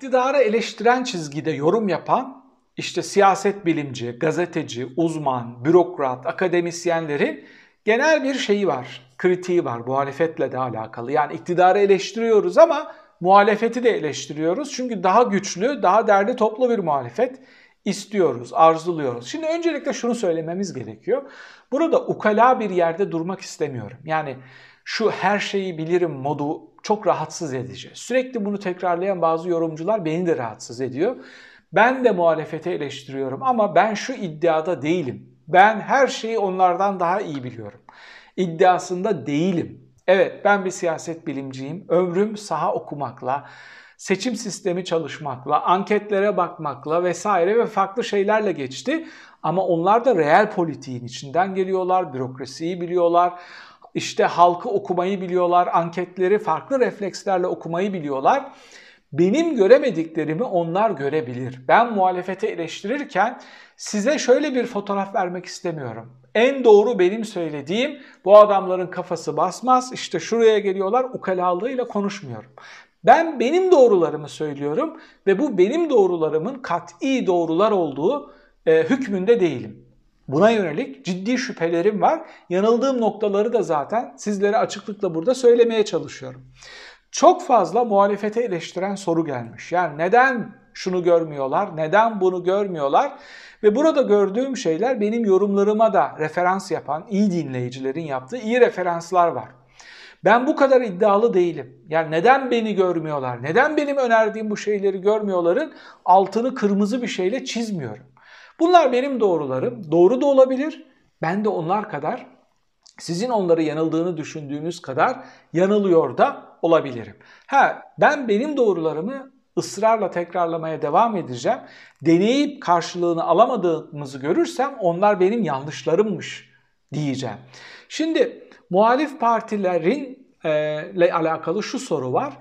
iktidarı eleştiren çizgide yorum yapan işte siyaset bilimci, gazeteci, uzman, bürokrat, akademisyenlerin genel bir şeyi var, kritiği var muhalefetle de alakalı. Yani iktidarı eleştiriyoruz ama muhalefeti de eleştiriyoruz. Çünkü daha güçlü, daha derli toplu bir muhalefet istiyoruz, arzuluyoruz. Şimdi öncelikle şunu söylememiz gerekiyor. Burada ukala bir yerde durmak istemiyorum. Yani şu her şeyi bilirim modu çok rahatsız edici. Sürekli bunu tekrarlayan bazı yorumcular beni de rahatsız ediyor. Ben de muhalefete eleştiriyorum ama ben şu iddiada değilim. Ben her şeyi onlardan daha iyi biliyorum. İddiasında değilim. Evet ben bir siyaset bilimciyim. Ömrüm saha okumakla, seçim sistemi çalışmakla, anketlere bakmakla vesaire ve farklı şeylerle geçti. Ama onlar da reel politiğin içinden geliyorlar, bürokrasiyi biliyorlar, işte halkı okumayı biliyorlar, anketleri farklı reflekslerle okumayı biliyorlar. Benim göremediklerimi onlar görebilir. Ben muhalefete eleştirirken size şöyle bir fotoğraf vermek istemiyorum. En doğru benim söylediğim bu adamların kafası basmaz. İşte şuraya geliyorlar ukalalığıyla konuşmuyorum. Ben benim doğrularımı söylüyorum ve bu benim doğrularımın kat'i doğrular olduğu e, hükmünde değilim. Buna yönelik ciddi şüphelerim var. Yanıldığım noktaları da zaten sizlere açıklıkla burada söylemeye çalışıyorum. Çok fazla muhalefete eleştiren soru gelmiş. Yani neden şunu görmüyorlar, neden bunu görmüyorlar? Ve burada gördüğüm şeyler benim yorumlarıma da referans yapan iyi dinleyicilerin yaptığı iyi referanslar var. Ben bu kadar iddialı değilim. Yani neden beni görmüyorlar, neden benim önerdiğim bu şeyleri görmüyorların altını kırmızı bir şeyle çizmiyorum. Bunlar benim doğrularım. Doğru da olabilir. Ben de onlar kadar sizin onları yanıldığını düşündüğünüz kadar yanılıyor da olabilirim. Ha ben benim doğrularımı ısrarla tekrarlamaya devam edeceğim. Deneyip karşılığını alamadığımızı görürsem onlar benim yanlışlarımmış diyeceğim. Şimdi muhalif partilerin e, ile alakalı şu soru var.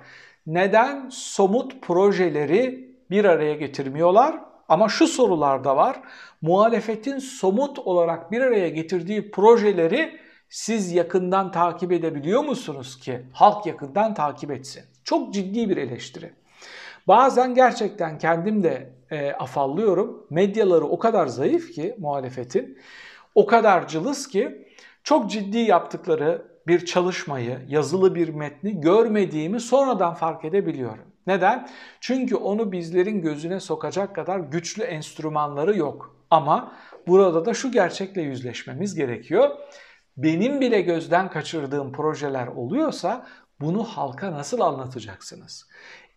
Neden somut projeleri bir araya getirmiyorlar? Ama şu sorular da var. Muhalefetin somut olarak bir araya getirdiği projeleri siz yakından takip edebiliyor musunuz ki halk yakından takip etsin? Çok ciddi bir eleştiri. Bazen gerçekten kendim de e, afallıyorum. Medyaları o kadar zayıf ki muhalefetin, o kadar cılız ki çok ciddi yaptıkları bir çalışmayı, yazılı bir metni görmediğimi sonradan fark edebiliyorum. Neden? Çünkü onu bizlerin gözüne sokacak kadar güçlü enstrümanları yok. Ama burada da şu gerçekle yüzleşmemiz gerekiyor. Benim bile gözden kaçırdığım projeler oluyorsa bunu halka nasıl anlatacaksınız?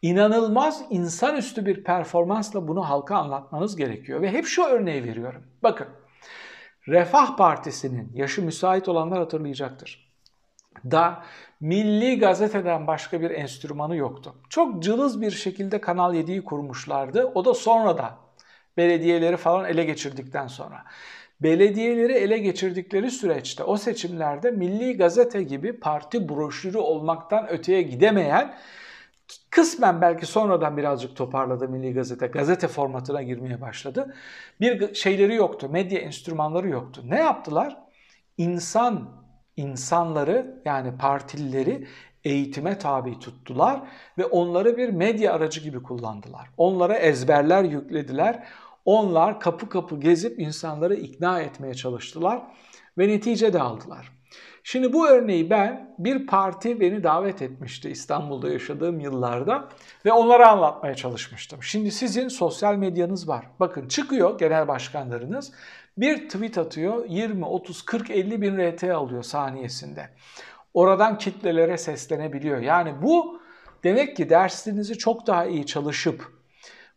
İnanılmaz insanüstü bir performansla bunu halka anlatmanız gerekiyor. Ve hep şu örneği veriyorum. Bakın, Refah Partisi'nin, yaşı müsait olanlar hatırlayacaktır, da Milli Gazete'den başka bir enstrümanı yoktu. Çok cılız bir şekilde Kanal 7'yi kurmuşlardı. O da sonra da belediyeleri falan ele geçirdikten sonra. Belediyeleri ele geçirdikleri süreçte o seçimlerde Milli Gazete gibi parti broşürü olmaktan öteye gidemeyen kısmen belki sonradan birazcık toparladı Milli Gazete. Gazete formatına girmeye başladı. Bir şeyleri yoktu. Medya enstrümanları yoktu. Ne yaptılar? İnsan insanları yani partilileri eğitime tabi tuttular ve onları bir medya aracı gibi kullandılar. Onlara ezberler yüklediler. Onlar kapı kapı gezip insanları ikna etmeye çalıştılar ve netice de aldılar. Şimdi bu örneği ben bir parti beni davet etmişti İstanbul'da yaşadığım yıllarda ve onlara anlatmaya çalışmıştım. Şimdi sizin sosyal medyanız var. Bakın çıkıyor genel başkanlarınız bir tweet atıyor 20, 30, 40, 50 bin RT alıyor saniyesinde. Oradan kitlelere seslenebiliyor. Yani bu demek ki dersinizi çok daha iyi çalışıp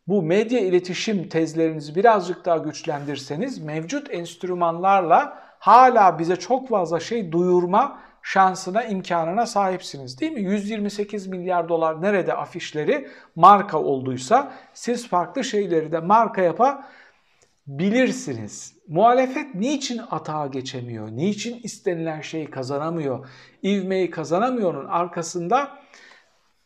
bu medya iletişim tezlerinizi birazcık daha güçlendirseniz mevcut enstrümanlarla hala bize çok fazla şey duyurma şansına, imkanına sahipsiniz değil mi? 128 milyar dolar nerede afişleri marka olduysa siz farklı şeyleri de marka yapabilirsiniz. Muhalefet niçin atağa geçemiyor? Niçin istenilen şeyi kazanamıyor? İvmeyi kazanamıyor'nun arkasında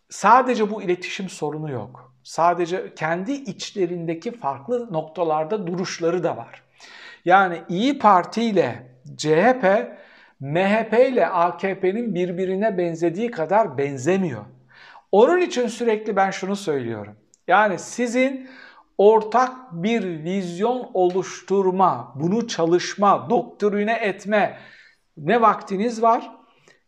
sadece bu iletişim sorunu yok. Sadece kendi içlerindeki farklı noktalarda duruşları da var. Yani İyi Parti ile CHP, MHP ile AKP'nin birbirine benzediği kadar benzemiyor. Onun için sürekli ben şunu söylüyorum. Yani sizin ortak bir vizyon oluşturma, bunu çalışma, doktrine etme ne vaktiniz var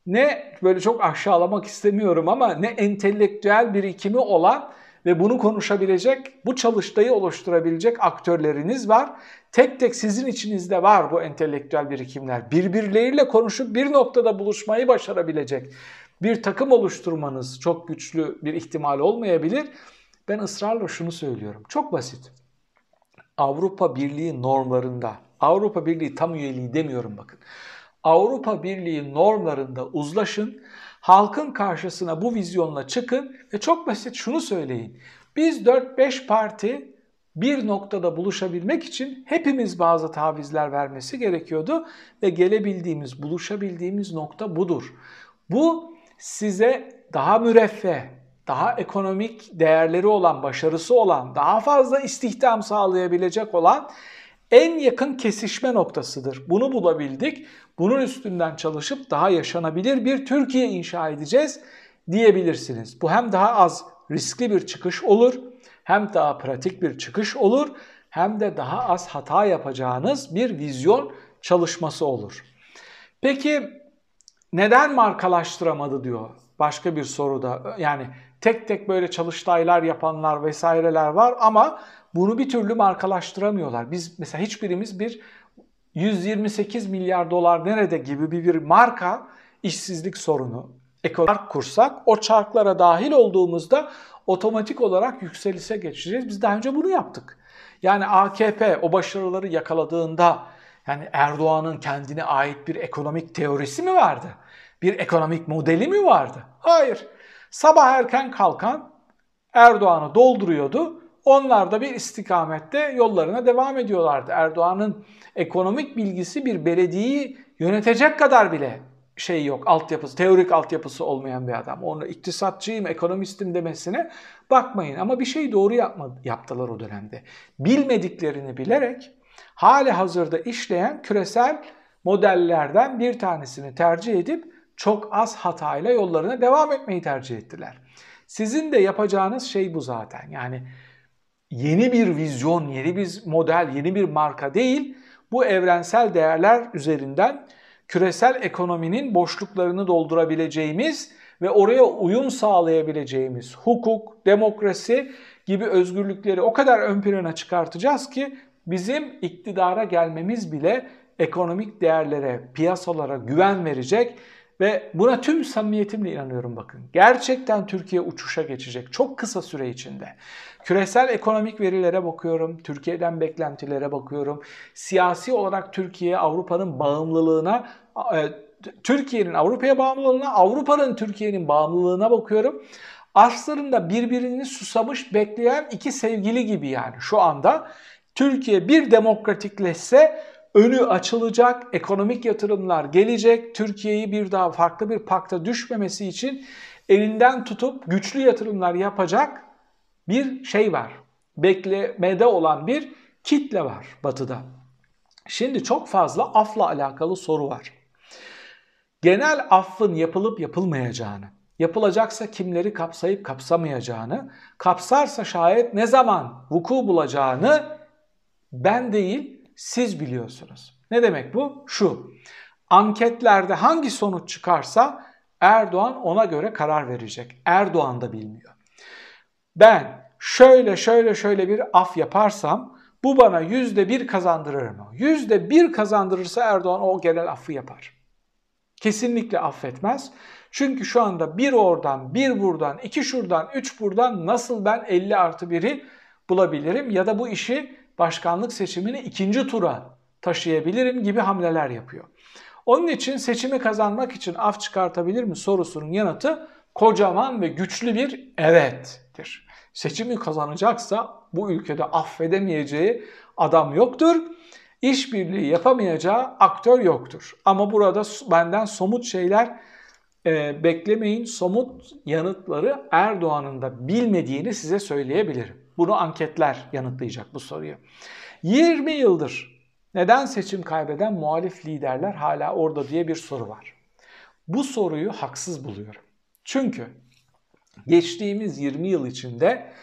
ne böyle çok aşağılamak istemiyorum ama ne entelektüel birikimi olan ve bunu konuşabilecek, bu çalıştayı oluşturabilecek aktörleriniz var. Tek tek sizin içinizde var bu entelektüel birikimler. Birbirleriyle konuşup bir noktada buluşmayı başarabilecek bir takım oluşturmanız çok güçlü bir ihtimal olmayabilir. Ben ısrarla şunu söylüyorum. Çok basit. Avrupa Birliği normlarında, Avrupa Birliği tam üyeliği demiyorum bakın. Avrupa Birliği normlarında uzlaşın, halkın karşısına bu vizyonla çıkın ve çok basit şunu söyleyin. Biz 4-5 parti bir noktada buluşabilmek için hepimiz bazı tavizler vermesi gerekiyordu ve gelebildiğimiz, buluşabildiğimiz nokta budur. Bu size daha müreffeh, daha ekonomik değerleri olan, başarısı olan, daha fazla istihdam sağlayabilecek olan en yakın kesişme noktasıdır. Bunu bulabildik. Bunun üstünden çalışıp daha yaşanabilir bir Türkiye inşa edeceğiz diyebilirsiniz. Bu hem daha az riskli bir çıkış olur, hem daha pratik bir çıkış olur, hem de daha az hata yapacağınız bir vizyon çalışması olur. Peki neden markalaştıramadı diyor başka bir soruda. Yani tek tek böyle çalıştaylar yapanlar vesaireler var ama bunu bir türlü markalaştıramıyorlar. Biz mesela hiçbirimiz bir 128 milyar dolar nerede gibi bir, bir marka işsizlik sorunu, ekonomik kursak o çarklara dahil olduğumuzda otomatik olarak yükselişe geçeceğiz. Biz daha önce bunu yaptık. Yani AKP o başarıları yakaladığında yani Erdoğan'ın kendine ait bir ekonomik teorisi mi vardı? Bir ekonomik modeli mi vardı? Hayır. Sabah erken kalkan Erdoğan'ı dolduruyordu. Onlar da bir istikamette yollarına devam ediyorlardı. Erdoğan'ın ekonomik bilgisi bir belediyeyi yönetecek kadar bile şey yok, altyapısı, teorik altyapısı olmayan bir adam. Onu iktisatçıyım, ekonomistim demesine bakmayın. Ama bir şey doğru yapma, yaptılar o dönemde. Bilmediklerini bilerek hali hazırda işleyen küresel modellerden bir tanesini tercih edip çok az hatayla yollarına devam etmeyi tercih ettiler. Sizin de yapacağınız şey bu zaten. Yani yeni bir vizyon, yeni bir model, yeni bir marka değil, bu evrensel değerler üzerinden küresel ekonominin boşluklarını doldurabileceğimiz ve oraya uyum sağlayabileceğimiz hukuk, demokrasi gibi özgürlükleri o kadar ön plana çıkartacağız ki bizim iktidara gelmemiz bile ekonomik değerlere, piyasalara güven verecek ve buna tüm samimiyetimle inanıyorum bakın. Gerçekten Türkiye uçuşa geçecek çok kısa süre içinde. Küresel ekonomik verilere bakıyorum, Türkiye'den beklentilere bakıyorum. Siyasi olarak Türkiye Avrupa'nın bağımlılığına, e, Türkiye'nin Avrupa'ya bağımlılığına, Avrupa'nın Türkiye'nin bağımlılığına bakıyorum. Aslında birbirini susamış bekleyen iki sevgili gibi yani şu anda. Türkiye bir demokratikleşse önü açılacak, ekonomik yatırımlar gelecek, Türkiye'yi bir daha farklı bir pakta düşmemesi için elinden tutup güçlü yatırımlar yapacak bir şey var. Beklemede olan bir kitle var batıda. Şimdi çok fazla afla alakalı soru var. Genel affın yapılıp yapılmayacağını, yapılacaksa kimleri kapsayıp kapsamayacağını, kapsarsa şayet ne zaman vuku bulacağını ben değil siz biliyorsunuz. Ne demek bu? Şu. Anketlerde hangi sonuç çıkarsa Erdoğan ona göre karar verecek. Erdoğan da bilmiyor. Ben şöyle şöyle şöyle bir af yaparsam bu bana yüzde bir kazandırır mı? Yüzde bir kazandırırsa Erdoğan o genel affı yapar. Kesinlikle affetmez. Çünkü şu anda bir oradan, bir buradan, iki şuradan, üç buradan nasıl ben 50 artı biri bulabilirim ya da bu işi başkanlık seçimini ikinci tura taşıyabilirim gibi hamleler yapıyor. Onun için seçimi kazanmak için af çıkartabilir mi sorusunun yanıtı kocaman ve güçlü bir evettir. Seçimi kazanacaksa bu ülkede affedemeyeceği adam yoktur. İşbirliği yapamayacağı aktör yoktur. Ama burada benden somut şeyler e, beklemeyin. Somut yanıtları Erdoğan'ın da bilmediğini size söyleyebilirim. Bunu anketler yanıtlayacak bu soruyu. 20 yıldır neden seçim kaybeden muhalif liderler hala orada diye bir soru var. Bu soruyu haksız buluyorum. Çünkü geçtiğimiz 20 yıl içinde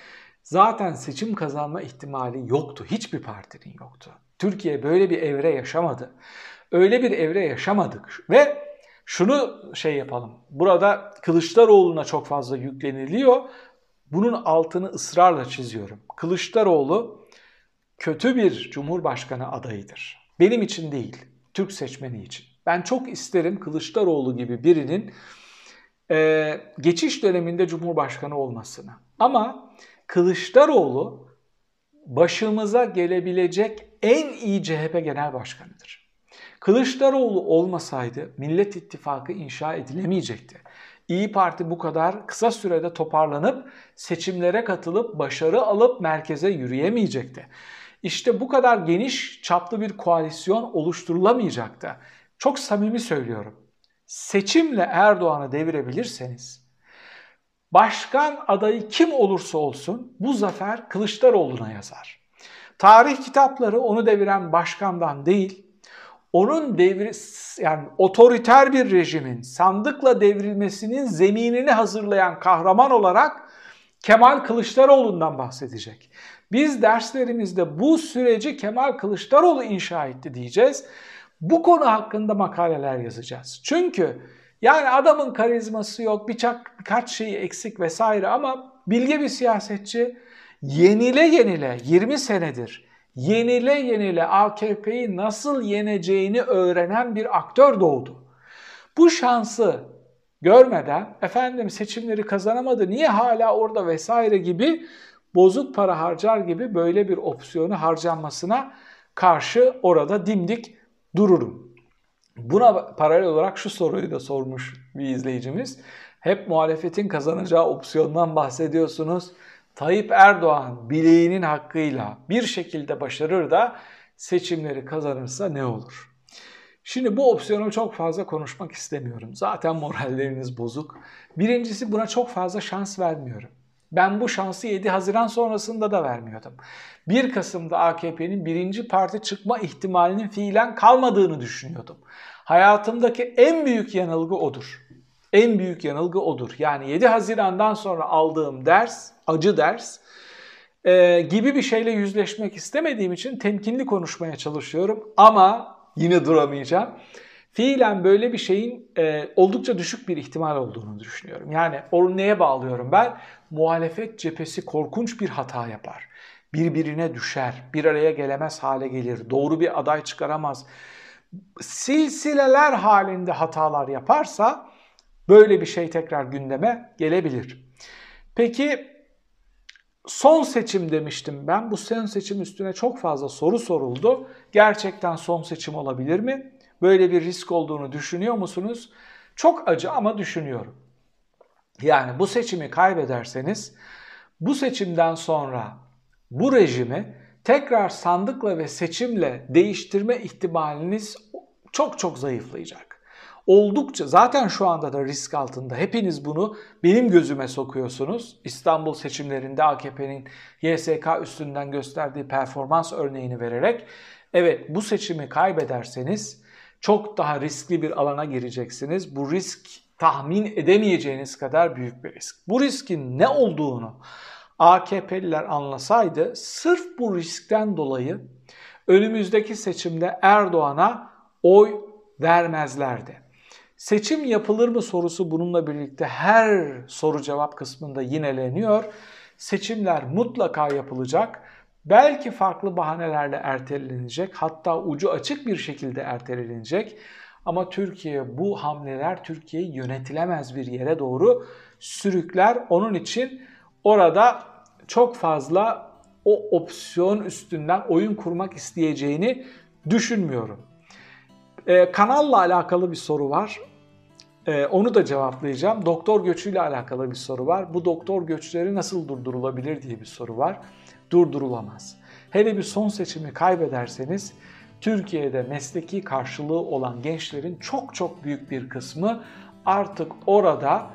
zaten seçim kazanma ihtimali yoktu. Hiçbir partinin yoktu. Türkiye böyle bir evre yaşamadı. Öyle bir evre yaşamadık ve şunu şey yapalım. Burada Kılıçdaroğlu'na çok fazla yükleniliyor. Bunun altını ısrarla çiziyorum. Kılıçdaroğlu kötü bir cumhurbaşkanı adayıdır. Benim için değil, Türk seçmeni için. Ben çok isterim Kılıçdaroğlu gibi birinin e, geçiş döneminde cumhurbaşkanı olmasını. Ama Kılıçdaroğlu başımıza gelebilecek en iyi CHP genel başkanıdır. Kılıçdaroğlu olmasaydı Millet İttifakı inşa edilemeyecekti. İyi Parti bu kadar kısa sürede toparlanıp seçimlere katılıp başarı alıp merkeze yürüyemeyecekti. İşte bu kadar geniş çaplı bir koalisyon oluşturulamayacaktı. Çok samimi söylüyorum. Seçimle Erdoğan'ı devirebilirseniz başkan adayı kim olursa olsun bu zafer Kılıçdaroğlu'na yazar. Tarih kitapları onu deviren başkandan değil, onun devri yani otoriter bir rejimin sandıkla devrilmesinin zeminini hazırlayan kahraman olarak Kemal Kılıçdaroğlu'ndan bahsedecek. Biz derslerimizde bu süreci Kemal Kılıçdaroğlu inşa etti diyeceğiz. Bu konu hakkında makaleler yazacağız. Çünkü yani adamın karizması yok, birçok birkaç şeyi eksik vesaire ama bilge bir siyasetçi yenile yenile 20 senedir yenile yenile AKP'yi nasıl yeneceğini öğrenen bir aktör doğdu. Bu şansı görmeden efendim seçimleri kazanamadı niye hala orada vesaire gibi bozuk para harcar gibi böyle bir opsiyonu harcanmasına karşı orada dimdik dururum. Buna paralel olarak şu soruyu da sormuş bir izleyicimiz. Hep muhalefetin kazanacağı opsiyondan bahsediyorsunuz. Tayyip Erdoğan bileğinin hakkıyla bir şekilde başarır da seçimleri kazanırsa ne olur? Şimdi bu opsiyonu çok fazla konuşmak istemiyorum. Zaten moralleriniz bozuk. Birincisi buna çok fazla şans vermiyorum. Ben bu şansı 7 Haziran sonrasında da vermiyordum. 1 Kasım'da AKP'nin birinci parti çıkma ihtimalinin fiilen kalmadığını düşünüyordum. Hayatımdaki en büyük yanılgı odur. En büyük yanılgı odur. Yani 7 Haziran'dan sonra aldığım ders, acı ders e, gibi bir şeyle yüzleşmek istemediğim için temkinli konuşmaya çalışıyorum. Ama yine duramayacağım. Fiilen böyle bir şeyin e, oldukça düşük bir ihtimal olduğunu düşünüyorum. Yani onu neye bağlıyorum ben? Muhalefet cephesi korkunç bir hata yapar. Birbirine düşer, bir araya gelemez hale gelir, doğru bir aday çıkaramaz. Silsileler halinde hatalar yaparsa böyle bir şey tekrar gündeme gelebilir. Peki son seçim demiştim ben. Bu son seçim üstüne çok fazla soru soruldu. Gerçekten son seçim olabilir mi? Böyle bir risk olduğunu düşünüyor musunuz? Çok acı ama düşünüyorum. Yani bu seçimi kaybederseniz bu seçimden sonra bu rejimi tekrar sandıkla ve seçimle değiştirme ihtimaliniz çok çok zayıflayacak oldukça zaten şu anda da risk altında. Hepiniz bunu benim gözüme sokuyorsunuz. İstanbul seçimlerinde AKP'nin YSK üstünden gösterdiği performans örneğini vererek evet bu seçimi kaybederseniz çok daha riskli bir alana gireceksiniz. Bu risk tahmin edemeyeceğiniz kadar büyük bir risk. Bu riskin ne olduğunu AKP'liler anlasaydı sırf bu riskten dolayı önümüzdeki seçimde Erdoğan'a oy vermezlerdi. Seçim yapılır mı sorusu bununla birlikte her soru cevap kısmında yineleniyor. Seçimler mutlaka yapılacak. Belki farklı bahanelerle ertelenecek, hatta ucu açık bir şekilde ertelenecek. Ama Türkiye bu hamleler Türkiye'yi yönetilemez bir yere doğru sürükler. Onun için orada çok fazla o opsiyon üstünden oyun kurmak isteyeceğini düşünmüyorum. Ee, kanalla alakalı bir soru var. Ee, onu da cevaplayacağım. Doktor göçüyle alakalı bir soru var. Bu doktor göçleri nasıl durdurulabilir diye bir soru var. Durdurulamaz. Hele bir son seçimi kaybederseniz Türkiye'de mesleki karşılığı olan gençlerin çok çok büyük bir kısmı artık orada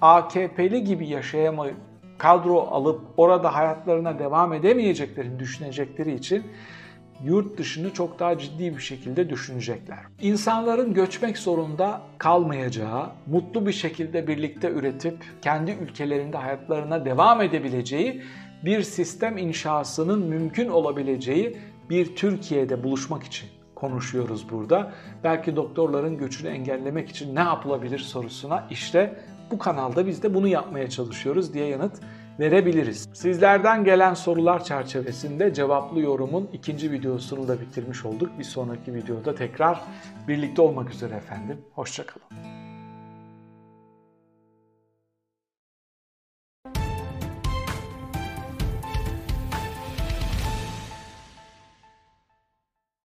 AKP'li gibi yaşayamayıp kadro alıp orada hayatlarına devam edemeyeceklerini düşünecekleri için yurt dışını çok daha ciddi bir şekilde düşünecekler. İnsanların göçmek zorunda kalmayacağı, mutlu bir şekilde birlikte üretip kendi ülkelerinde hayatlarına devam edebileceği bir sistem inşasının mümkün olabileceği bir Türkiye'de buluşmak için konuşuyoruz burada. Belki doktorların göçünü engellemek için ne yapılabilir sorusuna işte bu kanalda biz de bunu yapmaya çalışıyoruz diye yanıt verebiliriz. Sizlerden gelen sorular çerçevesinde cevaplı yorumun ikinci videosunu da bitirmiş olduk. Bir sonraki videoda tekrar birlikte olmak üzere efendim. Hoşçakalın.